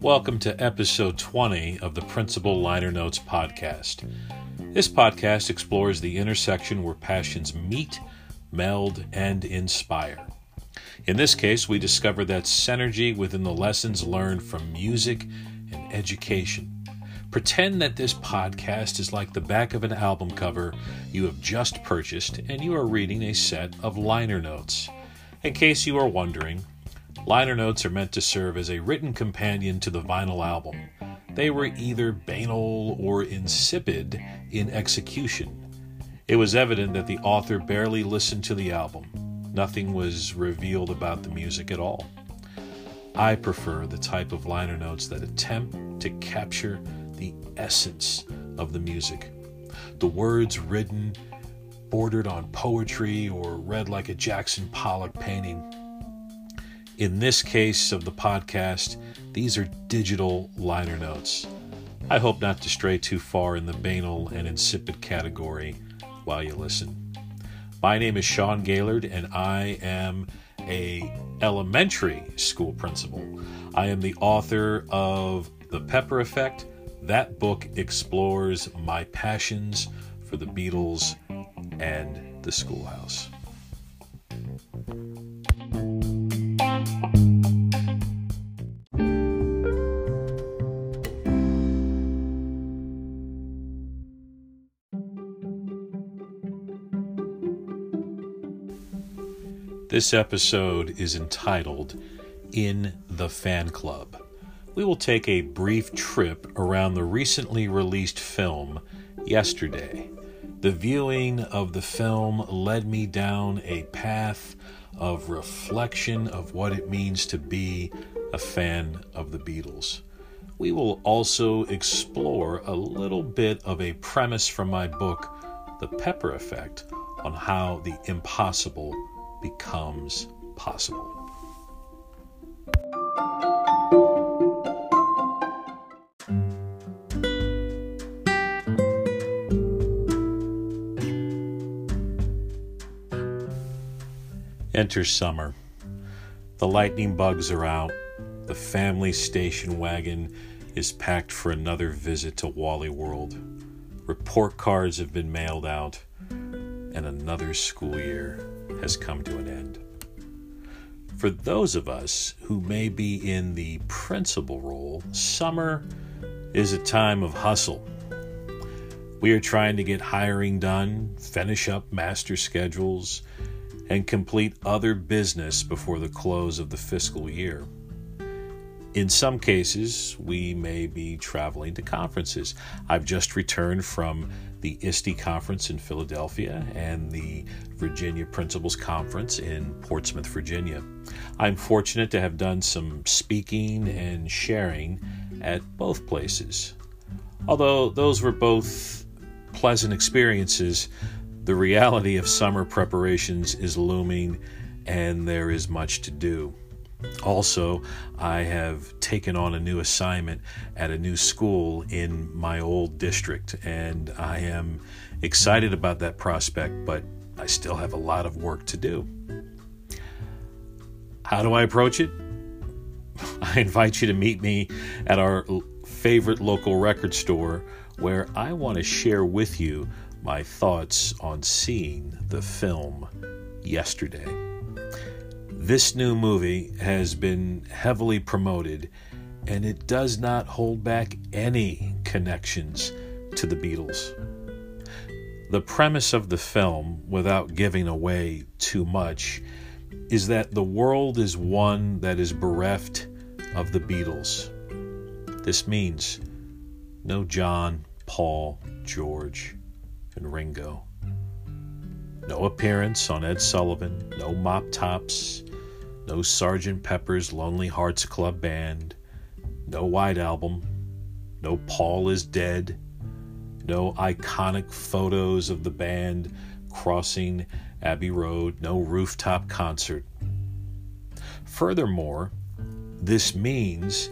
Welcome to episode 20 of the Principal Liner Notes podcast. This podcast explores the intersection where passions meet, meld, and inspire. In this case, we discover that synergy within the lessons learned from music and education. Pretend that this podcast is like the back of an album cover you have just purchased and you are reading a set of liner notes. In case you are wondering, liner notes are meant to serve as a written companion to the vinyl album. They were either banal or insipid in execution. It was evident that the author barely listened to the album. Nothing was revealed about the music at all. I prefer the type of liner notes that attempt to capture the essence of the music. The words written, bordered on poetry, or read like a Jackson Pollock painting. In this case of the podcast, these are digital liner notes. I hope not to stray too far in the banal and insipid category while you listen. My name is Sean Gaylord, and I am a elementary school principal. I am the author of The Pepper Effect, that book explores my passions for the Beatles and the schoolhouse. This episode is entitled In the Fan Club we will take a brief trip around the recently released film yesterday. The viewing of the film led me down a path of reflection of what it means to be a fan of the Beatles. We will also explore a little bit of a premise from my book, The Pepper Effect, on how the impossible becomes possible. Enter summer. The lightning bugs are out. The family station wagon is packed for another visit to Wally World. Report cards have been mailed out, and another school year has come to an end. For those of us who may be in the principal role, summer is a time of hustle. We are trying to get hiring done, finish up master schedules, and complete other business before the close of the fiscal year. In some cases, we may be traveling to conferences. I've just returned from the ISTE conference in Philadelphia and the Virginia Principals Conference in Portsmouth, Virginia. I'm fortunate to have done some speaking and sharing at both places. Although those were both pleasant experiences, the reality of summer preparations is looming and there is much to do. Also, I have taken on a new assignment at a new school in my old district, and I am excited about that prospect, but I still have a lot of work to do. How do I approach it? I invite you to meet me at our favorite local record store where I want to share with you my thoughts on seeing the film yesterday. This new movie has been heavily promoted and it does not hold back any connections to the Beatles. The premise of the film, without giving away too much, is that the world is one that is bereft of the Beatles. This means no John, Paul, George, and Ringo. No appearance on Ed Sullivan, no mop tops, no Sgt. Pepper's Lonely Hearts Club Band, no White Album, no Paul is Dead, no iconic photos of the band crossing Abbey Road, no rooftop concert. Furthermore, this means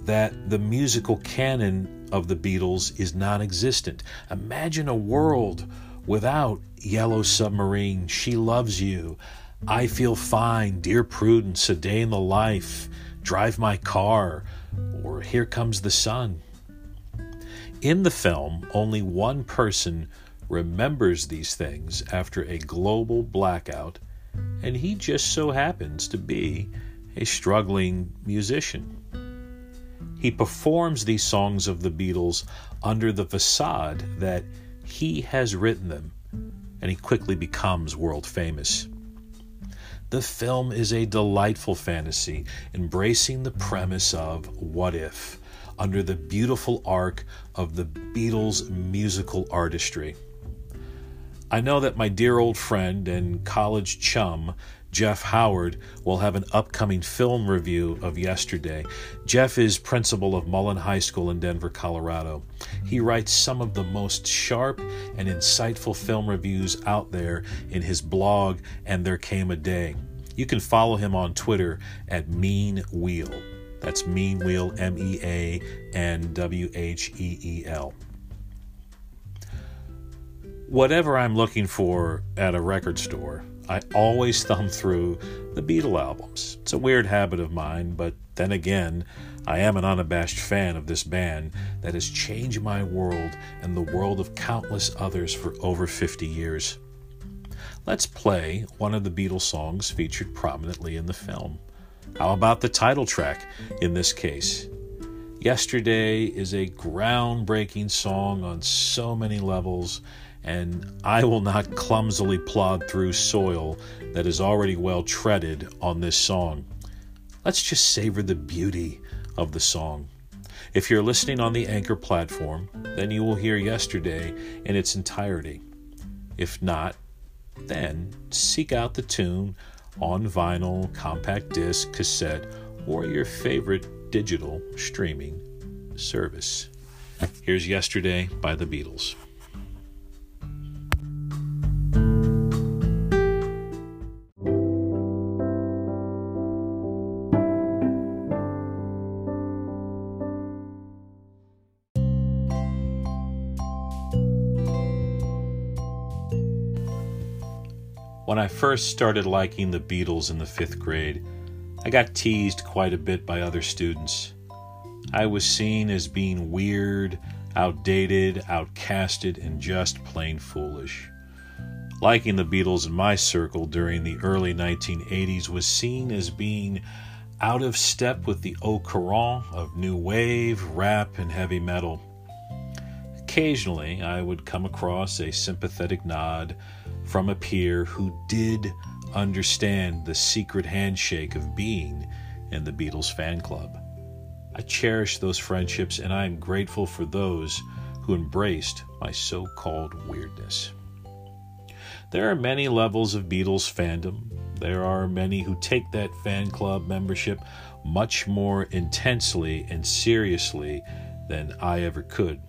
that the musical canon of the Beatles is non existent. Imagine a world without Yellow Submarine, She Loves You, I Feel Fine, Dear Prudence, A Day in the Life, Drive My Car, or Here Comes the Sun. In the film, only one person remembers these things after a global blackout, and he just so happens to be a struggling musician. He performs these songs of the Beatles under the facade that he has written them, and he quickly becomes world famous. The film is a delightful fantasy, embracing the premise of what if under the beautiful arc of the Beatles' musical artistry. I know that my dear old friend and college chum, Jeff Howard, will have an upcoming film review of yesterday. Jeff is principal of Mullen High School in Denver, Colorado. He writes some of the most sharp and insightful film reviews out there in his blog, And There Came a Day. You can follow him on Twitter at Mean Wheel. That's Mean Wheel, M E A N W H E E L. Whatever I'm looking for at a record store, I always thumb through the Beatle albums. It's a weird habit of mine, but then again, I am an unabashed fan of this band that has changed my world and the world of countless others for over 50 years. Let's play one of the Beatles songs featured prominently in the film. How about the title track in this case? Yesterday is a groundbreaking song on so many levels and I will not clumsily plod through soil that is already well treaded on this song. Let's just savor the beauty of the song. If you're listening on the Anchor platform, then you will hear yesterday in its entirety. If not, then seek out the tune on vinyl, compact disc, cassette, or your favorite digital streaming service. Here's Yesterday by the Beatles. When I first started liking the Beatles in the fifth grade, I got teased quite a bit by other students. I was seen as being weird, outdated, outcasted, and just plain foolish. Liking the Beatles in my circle during the early 1980s was seen as being out of step with the au courant of new wave, rap, and heavy metal. Occasionally, I would come across a sympathetic nod from a peer who did understand the secret handshake of being in the Beatles fan club. I cherish those friendships and I am grateful for those who embraced my so called weirdness. There are many levels of Beatles fandom. There are many who take that fan club membership much more intensely and seriously than I ever could.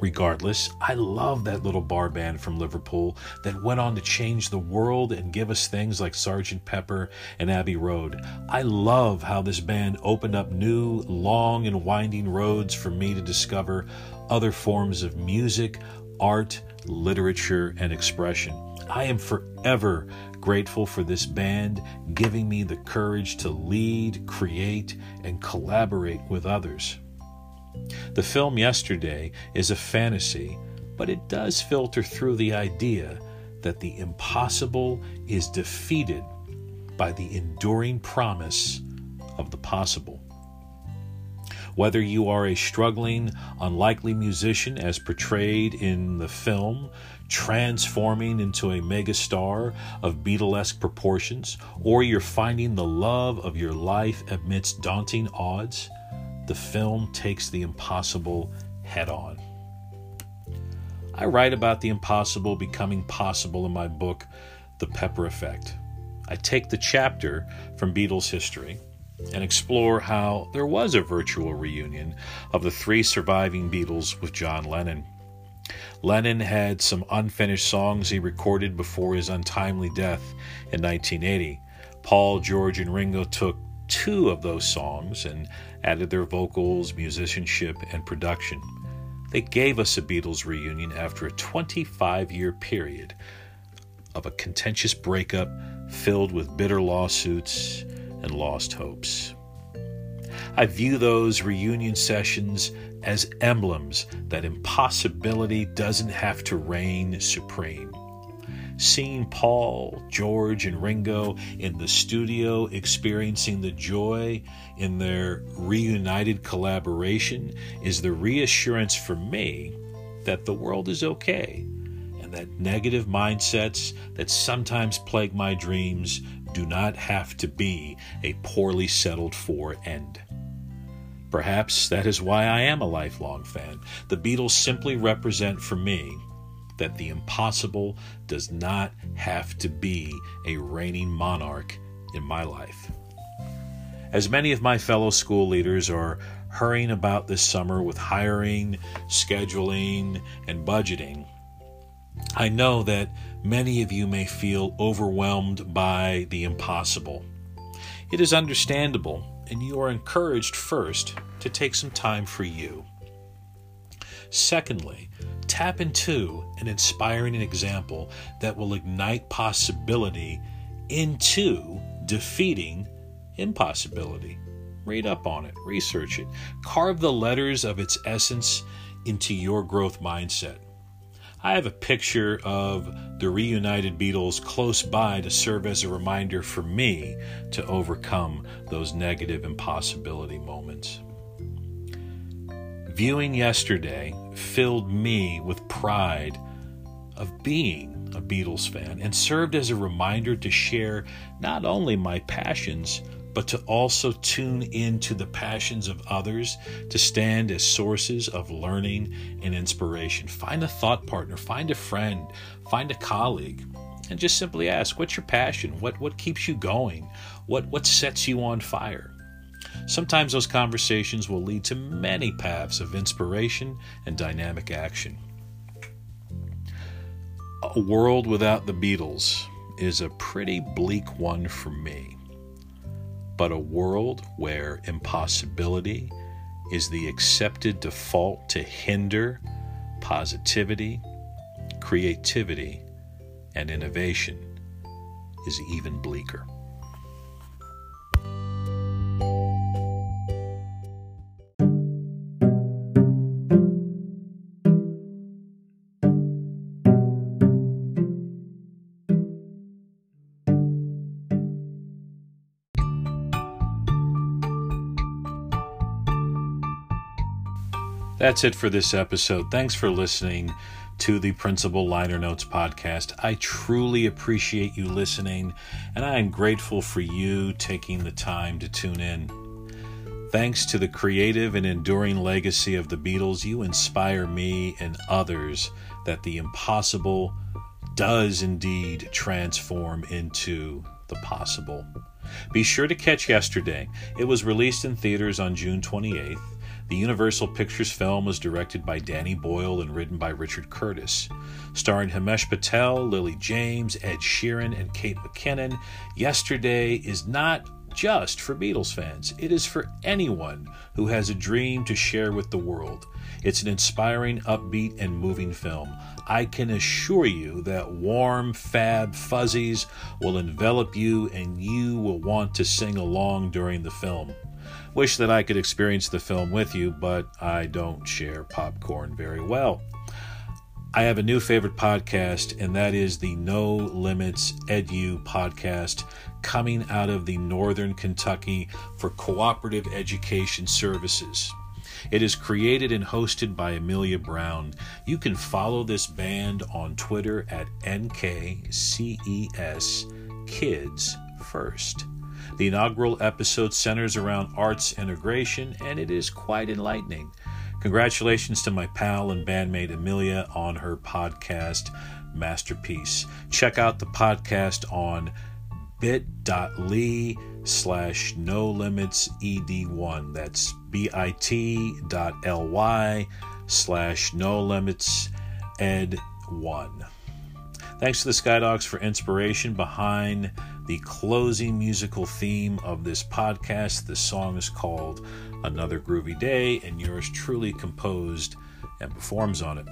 Regardless, I love that little bar band from Liverpool that went on to change the world and give us things like Sgt. Pepper and Abbey Road. I love how this band opened up new, long, and winding roads for me to discover other forms of music, art, literature, and expression. I am forever grateful for this band giving me the courage to lead, create, and collaborate with others. The film Yesterday is a fantasy, but it does filter through the idea that the impossible is defeated by the enduring promise of the possible. Whether you are a struggling, unlikely musician as portrayed in the film, transforming into a megastar of Beatlesque proportions, or you're finding the love of your life amidst daunting odds, the film takes the impossible head on. I write about the impossible becoming possible in my book, The Pepper Effect. I take the chapter from Beatles history and explore how there was a virtual reunion of the three surviving Beatles with John Lennon. Lennon had some unfinished songs he recorded before his untimely death in 1980. Paul, George, and Ringo took two of those songs and added their vocals, musicianship, and production. They gave us a Beatles reunion after a 25 year period of a contentious breakup filled with bitter lawsuits and lost hopes. I view those reunion sessions as emblems that impossibility doesn't have to reign supreme. Seeing Paul, George, and Ringo in the studio experiencing the joy in their reunited collaboration is the reassurance for me that the world is okay and that negative mindsets that sometimes plague my dreams do not have to be a poorly settled for end. Perhaps that is why I am a lifelong fan. The Beatles simply represent for me that the impossible does not have to be a reigning monarch in my life. As many of my fellow school leaders are hurrying about this summer with hiring, scheduling, and budgeting, I know that many of you may feel overwhelmed by the impossible. It is understandable, and you are encouraged first to take some time for you. Secondly, tap into an inspiring example that will ignite possibility into defeating impossibility. Read up on it, research it, carve the letters of its essence into your growth mindset. I have a picture of the reunited Beatles close by to serve as a reminder for me to overcome those negative impossibility moments. Viewing yesterday filled me with pride of being a Beatles fan and served as a reminder to share not only my passions, but to also tune into the passions of others to stand as sources of learning and inspiration. Find a thought partner, find a friend, find a colleague, and just simply ask, what's your passion? What what keeps you going? What what sets you on fire? Sometimes those conversations will lead to many paths of inspiration and dynamic action. A world without the Beatles is a pretty bleak one for me. But a world where impossibility is the accepted default to hinder positivity, creativity, and innovation is even bleaker. That's it for this episode. Thanks for listening to the Principal Liner Notes podcast. I truly appreciate you listening, and I am grateful for you taking the time to tune in. Thanks to the creative and enduring legacy of the Beatles, you inspire me and others that the impossible does indeed transform into the possible. Be sure to catch yesterday. It was released in theaters on June 28th. The Universal Pictures film was directed by Danny Boyle and written by Richard Curtis. Starring Himesh Patel, Lily James, Ed Sheeran, and Kate McKinnon, Yesterday is not just for Beatles fans. It is for anyone who has a dream to share with the world. It's an inspiring, upbeat, and moving film. I can assure you that warm, fab fuzzies will envelop you and you will want to sing along during the film. Wish that I could experience the film with you, but I don't share popcorn very well. I have a new favorite podcast, and that is the No Limits Edu podcast coming out of the Northern Kentucky for Cooperative Education Services. It is created and hosted by Amelia Brown. You can follow this band on Twitter at NKCES Kids First. The inaugural episode centers around arts integration, and it is quite enlightening. Congratulations to my pal and bandmate Amelia on her podcast, Masterpiece. Check out the podcast on bit.ly slash no limits ed1. That's bit.ly slash no limits ed1. Thanks to the Skydogs for inspiration behind the closing musical theme of this podcast. The song is called Another Groovy Day, and yours truly composed and performs on it.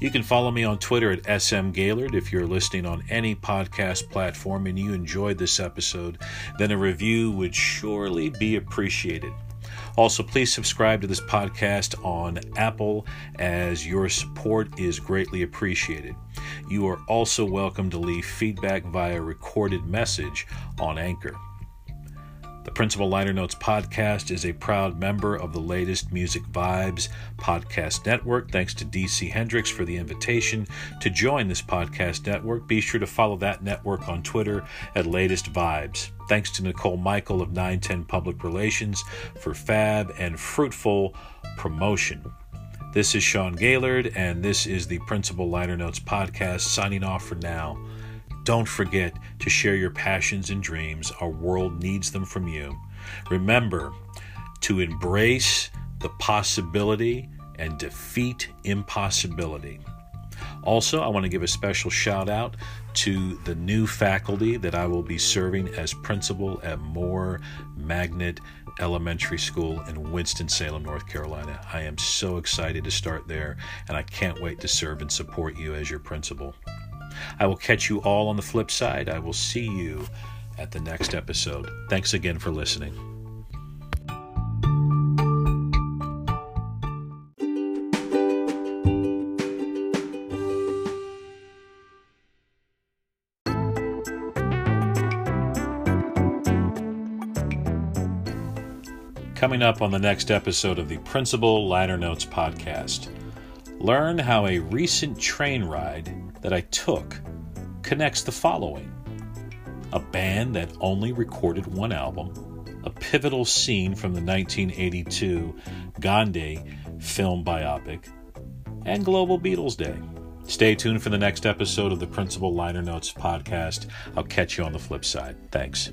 You can follow me on Twitter at SM Gaylord. If you're listening on any podcast platform and you enjoyed this episode, then a review would surely be appreciated. Also, please subscribe to this podcast on Apple as your support is greatly appreciated. You are also welcome to leave feedback via recorded message on Anchor. The Principal Liner Notes podcast is a proud member of the latest Music Vibes podcast network. Thanks to DC Hendrix for the invitation to join this podcast network. Be sure to follow that network on Twitter at Latest Vibes. Thanks to Nicole Michael of 910 Public Relations for fab and fruitful promotion. This is Sean Gaylord, and this is the Principal Liner Notes podcast, signing off for now. Don't forget to share your passions and dreams. Our world needs them from you. Remember to embrace the possibility and defeat impossibility. Also, I want to give a special shout out to the new faculty that I will be serving as principal at Moore Magnet Elementary School in Winston-Salem, North Carolina. I am so excited to start there, and I can't wait to serve and support you as your principal. I will catch you all on the flip side. I will see you at the next episode. Thanks again for listening. Coming up on the next episode of the Principal Liner Notes podcast, learn how a recent train ride that I took connects the following a band that only recorded one album, a pivotal scene from the 1982 Gandhi film biopic, and Global Beatles Day. Stay tuned for the next episode of the Principal Liner Notes podcast. I'll catch you on the flip side. Thanks.